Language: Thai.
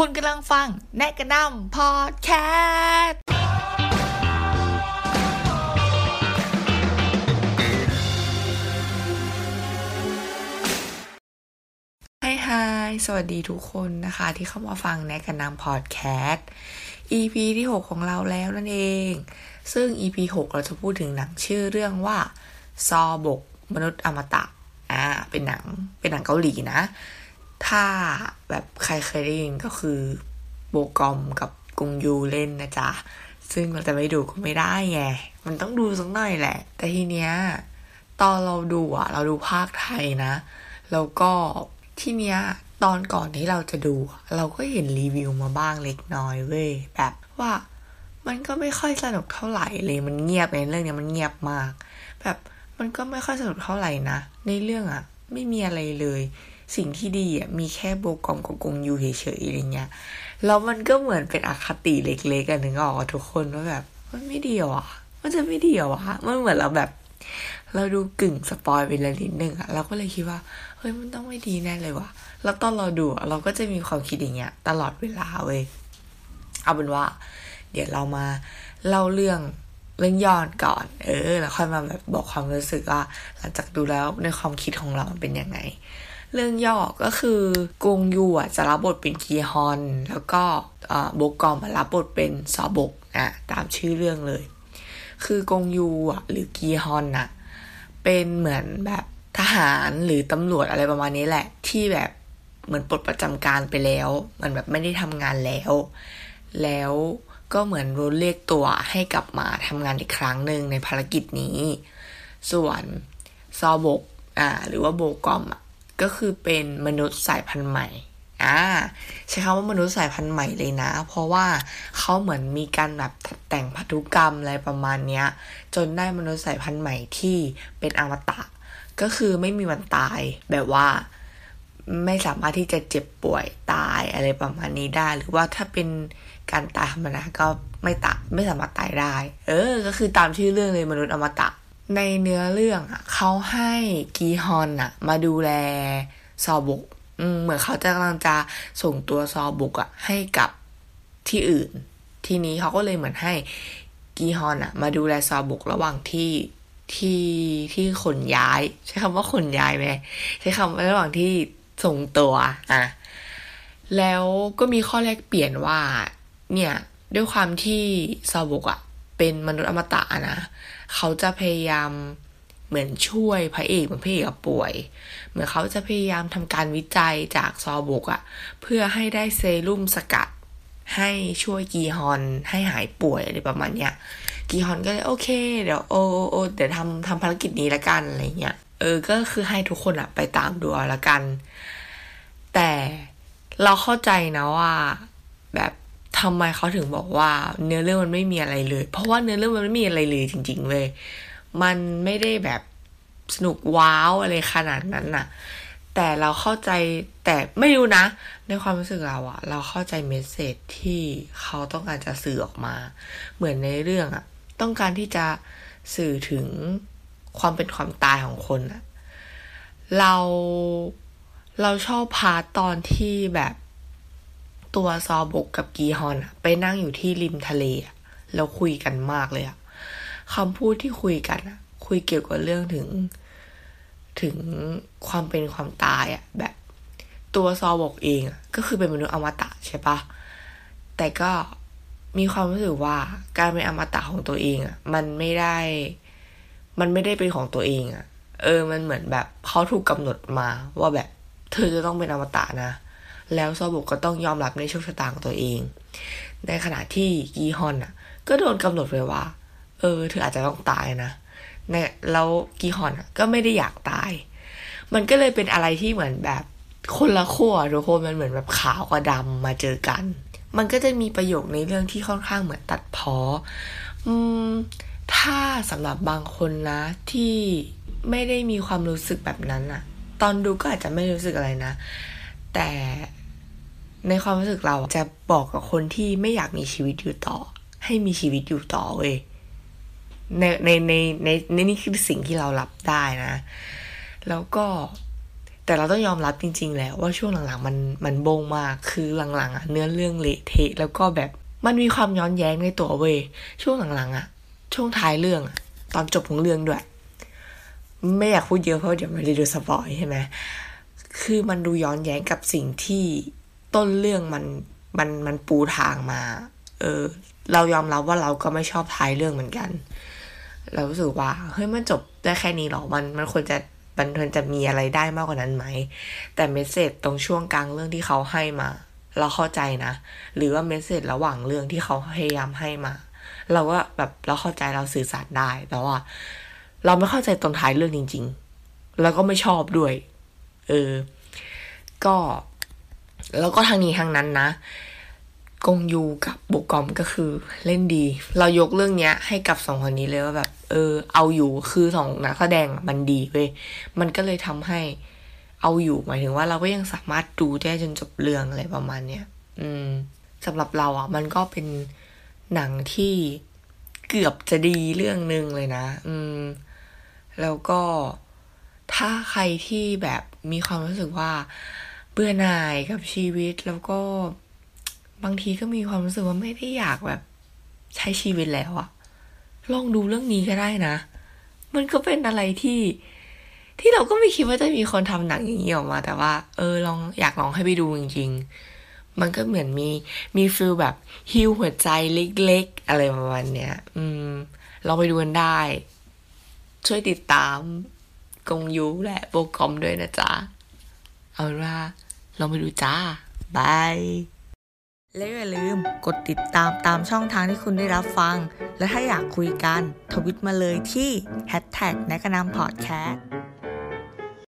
คุณกำลังฟังแนกกระนำพอดแคสต์ไฮไฮสวัสดีทุกคนนะคะที่เข้ามาฟังแนกกระนำพอดแคสต์ EP ที่ 6 ของเราแล้วนั่นเอง ซึ่ง EP 6 เราจะพูดถึงหนังชื่อเรื่องว่า ซอบก มนุษย์อมตะ อ่า เป็นหนัง เป็นหนังเกาหลีนะ ถ้าแบบใครเคยได้ยินก็คือโบกอมกับกุงยูเล่นนะจ๊ะ ซึ่งเราจะไม่ดูก็ไม่ได้ไง มันต้องดูสักหน่อยแหละ แต่ทีเนี้ยตอนเราดูอะเราดูภาคไทยนะ แล้วก็ที่เนี้ยตอนก่อนที่เราจะดู เราก็เห็นรีวิวมาบ้างเล็กน้อยเว้ยแบบว่ามันก็ไม่ค่อยสนุกเท่าไหร่เลยมันเงียบในเรื่องเนี้ยมันเงียบมาก แบบมันก็ไม่ค่อยสนุกเท่าไหร่นะในเรื่องอะไม่มีอะไรเลย สิ่งที่ดีอะมีแค่โบกอมกับกงยูเฉยๆอะไรเงี้ยแล้วมันก็เหมือนเป็นอคติเล็กๆกันนึงออกทุกคนว่าแบบมันไม่ดีหรอวะมันจะไม่ดีหรอวะมันเหมือนเราแบบ เราดูกึ่งสปอยไปแล้วนิดนึงอะเราก็เลยคิดว่าเฮ้ยมันต้องไม่ดีแน่เลยวะแล้วตอนเราดูเราก็จะมีความคิดอย่างเงี้ย ตลอดเวลาเว้ยเอาเป็นว่า เดี๋ยวเรามาเล่าเรื่องเรื่องย้อนก่อน เออ แล้วค่อยมาแบบบอกความรู้สึกว่า หลังจากดูแล้วในความคิดของเรามันเป็นยังไง เรื่องย่อก็คือกงยูอะจะรับบทเป็นกีฮอน แล้วก็โบกอมรับบทเป็นซอบกอะตามชื่อเรื่องเลย คือกงยูอะหรือกีฮอนอะเป็นเหมือนแบบทหารหรือตำรวจอะไรประมาณนี้แหละ ที่แบบเหมือนปลดประจำการไปแล้วเหมือนแบบไม่ได้ทำงานแล้ว แล้วก็เหมือนโดนเรียกตัวให้กลับมาทำงานอีกครั้งหนึ่งในภารกิจนี้ ส่วนซอบกอ่าหรือว่าโบกอมอะ ก็คือเป็นมนุษย์สายพันธุ์ใหม่อ่าใช้คำว่ามนุษย์สายพันธุ์ใหม่เลยนะ เพราะว่าเขาเหมือนมีการแบบแต่งพันธุกรรมอะไรประมาณเนี้ย จนได้มนุษย์สายพันธุ์ใหม่ที่เป็นอมตะ ก็คือไม่มีวันตายแบบว่า ไม่สามารถที่จะเจ็บป่วยตายอะไรประมาณนี้ได้ หรือว่าถ้าเป็นการตายธรรมดาก็ไม่ตายไม่สามารถตายได้ เออ ก็คือตามชื่อเรื่องเลยมนุษย์อมตะ ในเนื้อเรื่องอะเขาให้กีฮอนอะ มาดูแลซอบุกเหมือนเขาจะกำลังจะส่งตัวซอบุกอะ ให้กับที่อื่น ทีนี้เขาก็เลยเหมือนให้กีฮอนอะ มาดูแลซอบุกระหว่างที่ที่ที่ขนย้าย ใช้คำว่าขนย้ายไหมใช้คำว่าระหว่างที่ส่งตัวอะแล้วก็มีข้อแรกเปลี่ยนว่า เนี่ย ด้วยความที่ซอบุกอะ เป็นมนุษย์อมตะนะ เขาจะพยายามเหมือนช่วยพระเอกเหมือนพระเอกป่วย เหมือนเขาจะพยายามทำการวิจัยจากซอบุกอะเพื่อให้ได้เซรุ่มสกัด ให้ช่วยกีฮอนให้หายป่วยอะไรประมาณเนี้ยกีฮอนก็เลยโอเค เดี๋ยวโอโอเดี๋ยวทำทำภารกิจนี้ละกันอะไรเงี้ยเออก็คือให้ทุกคนอะไปตามดูละกัน แต่เราเข้าใจนะว่าแบบ ทำไมเขาถึงบอกว่าเนื้อเรื่องมันไม่มีอะไรเลย เพราะว่าเนื้อเรื่องมันไม่มีอะไรเลยจริง ๆเลย มันไม่ได้แบบสนุกว้าวอะไรขนาดนั้นน่ะ แต่เราเข้าใจแต่ไม่รู้นะ ในความรู้สึกเราอะเราเข้าใจเมสเซจที่เขาต้องการจะสื่อออกมา เหมือนในเรื่องอะต้องการที่จะสื่อถึงความเป็นความตายของคนอะเราเราชอบพาตอนที่แบบ ตัวซอบกกับกีฮอนไปนั่งอยู่ที่ริมทะเล แล้วคุยกันมากเลยอะคำพูดที่คุยกันคุยเกี่ยวกับเรื่องถึง ถึงความเป็นความตายอะแบบ ตัวซอบกเองก็คือเป็นมนุษย์อมตะใช่ปะแต่ก็มีความรู้สึกว่าการเป็นอมตะของตัวเองอะมันไม่ได้ มันไม่ได้เป็นของตัวเองอะเออ มันเหมือนแบบเขาถูกกำหนดมาว่าแบบ เธอจะต้องเป็นอมตะนะ แล้วซอบุกก็ต้องยอมรับในโชคชะตาของตัวเอง ในขณะที่กีฮอนอะ ก็โดนกำหนดไว้ว่า เออเธออาจจะต้องตายนะเนี่ยแล้วกีฮอนอะ ก็ไม่ได้อยากตาย มันก็เลยเป็นอะไรที่เหมือนแบบคนละขั้วทุกคนมันเหมือนแบบขาวกับดำมาเจอกัน มันก็จะมีประโยคในเรื่องที่ค่อนข้างเหมือนตัดพออืมถ้าสำหรับบางคนนะที่ไม่ได้มีความรู้สึกแบบนั้นอะตอนดูก็อาจจะไม่รู้สึกอะไรนะ แต่ในความรู้สึกเราจะบอกกับคนที่ไม่อยากมีชีวิตอยู่ต่อ ให้มีชีวิตอยู่ต่อเว้ยในในในในในนี่คือสิ่งที่เรารับได้นะ แล้วก็แต่เราต้องยอมรับจริง ๆ แล้วว่าช่วงหลังๆ มันมันบงมากคือหลังๆอะเนื้อเรื่องเละเทะแล้วก็แบบมันมีความย้อนแย้งในตัวเว้ยช่วงหลังๆอะ ช่วงท้ายเรื่องอะตอนจบของเรื่องด้วย ไม่อยากพูดเยอะเพราะเดี๋ยวมันจะดูสปอยใช่ไหม คือมันดูย้อนแย้งกับสิ่งที่ต้นเรื่องมันมันมันปูทางมา เออ เรายอมรับว่าเราก็ไม่ชอบท้ายเรื่องเหมือนกัน เรารู้สึกว่าเฮ้ยมันจบได้แค่นี้หรอมันมันควรจะมันควรจะมีอะไรได้มากกว่านั้นไหม แต่เมสเซจตรงช่วงกลางเรื่องที่เขาให้มา เราเข้าใจนะ หรือว่าเมสเซจระหว่างเรื่องที่เขาพยายามให้มา เราก็แบบเราเข้าใจเราสื่อสารได้แต่ว่า เราไม่เข้าใจตรงท้ายเรื่องจริง ๆ แล้วก็ไม่ชอบด้วย เออ ก็แล้วก็ทางนี้ทางนั้นนะ กงยูกับบุกกอมก็คือเล่นดี เรายกเรื่องเนี้ย ให้กับสองคนนี้เลยว่าแบบ เออ เอาอยู่คือสองนักแสดงมันดีเว้ยมันก็เลยทำให้เอาอยู่หมายถึงว่าเราก็ยังสามารถดูได้จนจบเรื่องอะไรประมาณเนี้ยอืมสำหรับเราอะ มันก็เป็นหนังที่เกือบจะดีเรื่องหนึ่งเลยนะ อืม แล้วก็ถ้าใครที่แบบ มีความรู้สึกว่าเบื่อหน่ายกับชีวิตแล้วก็บางทีก็มีความรู้สึกว่าไม่ได้อยากแบบ ใช้ชีวิตแล้วอะลองดูเรื่องนี้ก็ได้นะ มันก็เป็นอะไรที่ ที่เราก็ไม่คิดว่าจะมีคนทำหนังอย่างนี้ออกมา แต่ว่า เออลองอยากลองให้ไปดูจริง ๆ มันก็เหมือนมีมี feel แบบ heal หัวใจเล็กๆ อะไรประมาณเนี้ย อืมลองไปดูกันได้ ช่วยติดตาม กงยูและโบกอมด้วยนะจ๊ะ เอาล่ะเราไปดูจ้า bye และอย่าลืมกดติดตามตามช่องทางที่คุณได้รับฟัง และถ้าอยากคุยกัน ทวีตมาเลยที่ hashtag แนกนามพอดแคสต์